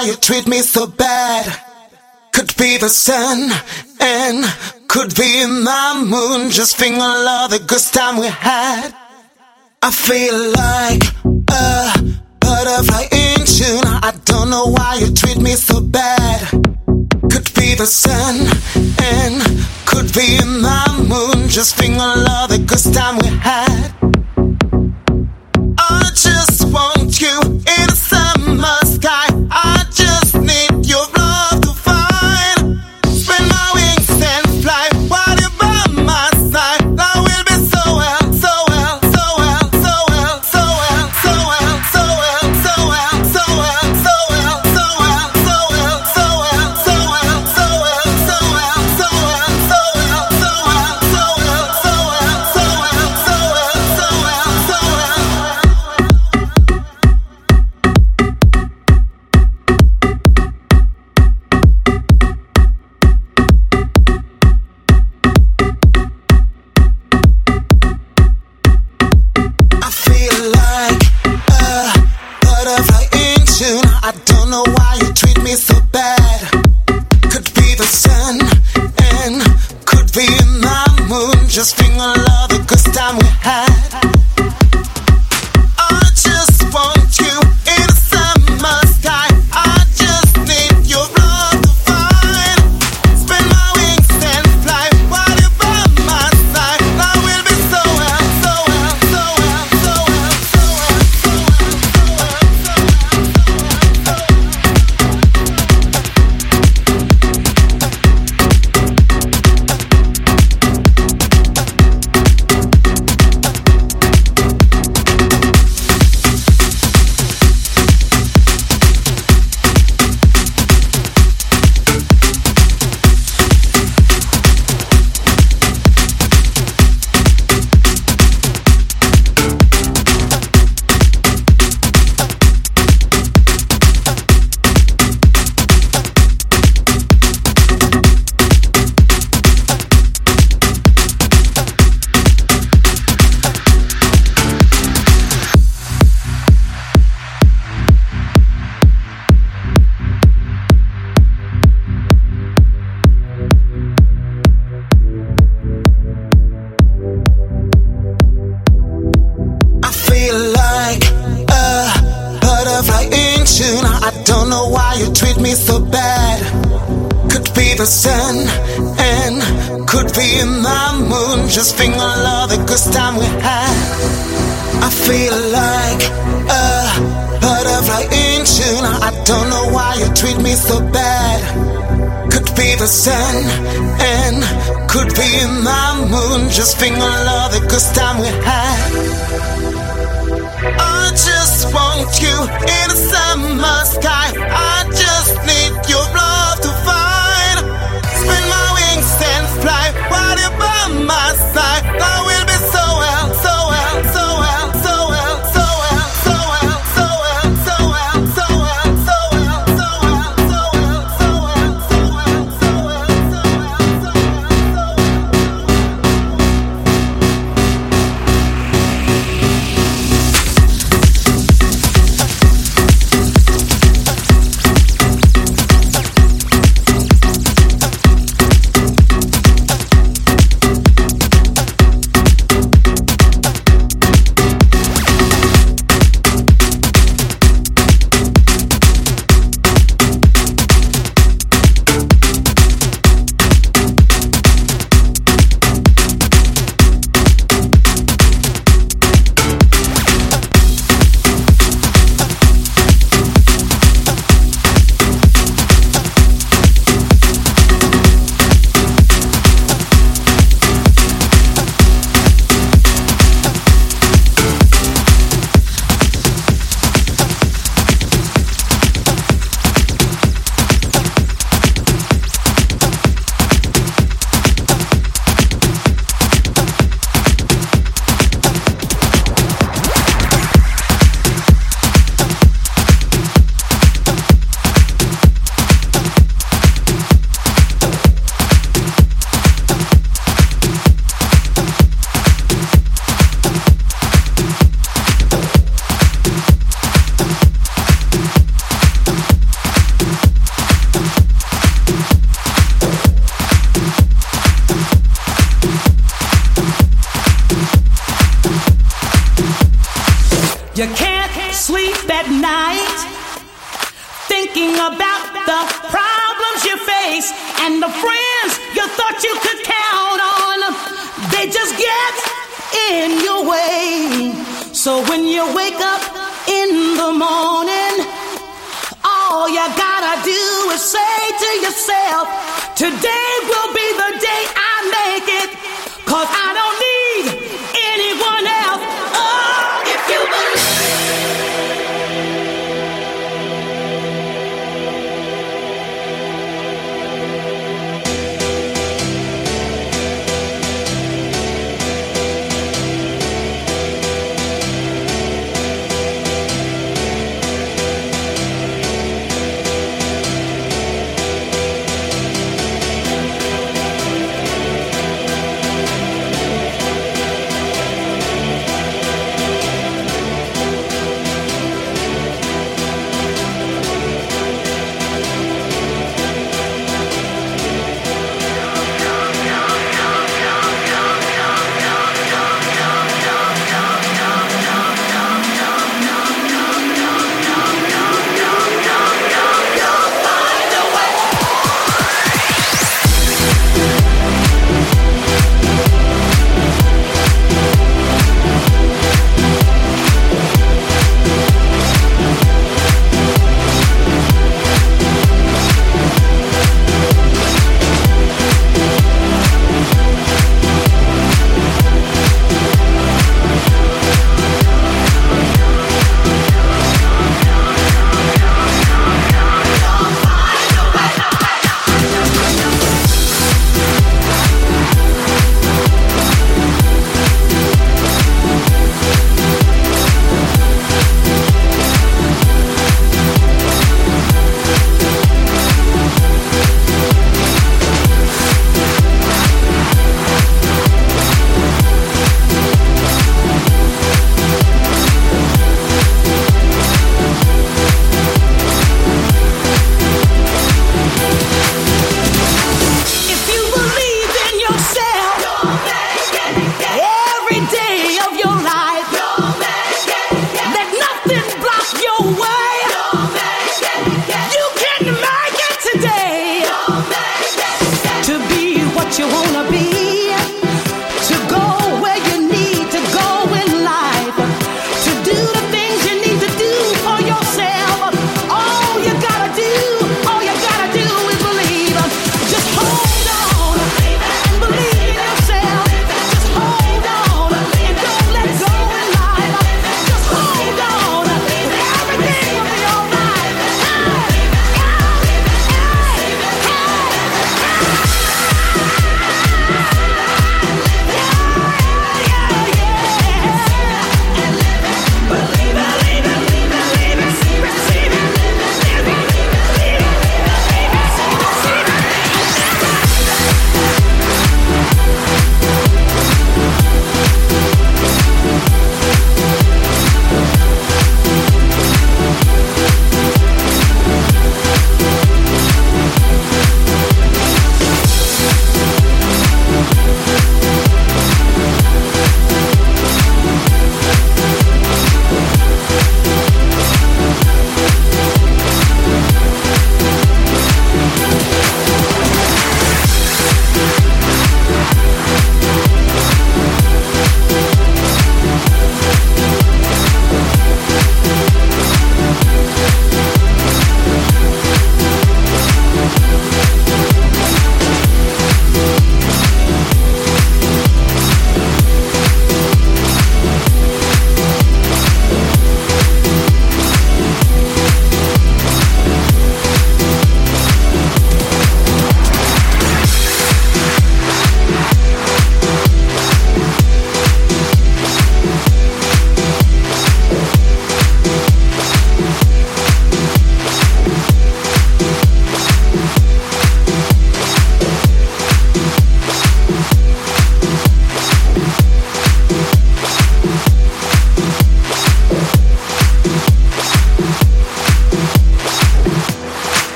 why you treat me so bad. Could be the sun and could be my moon. Just think of all the good time we had. I feel like a butterfly in June. I don't know why you treat me so bad. Could be the sun and could be my moon. Just think of all the good time we had. I just Just think of love the good time we had. I just want you in a summer sky. I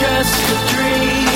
just a dream.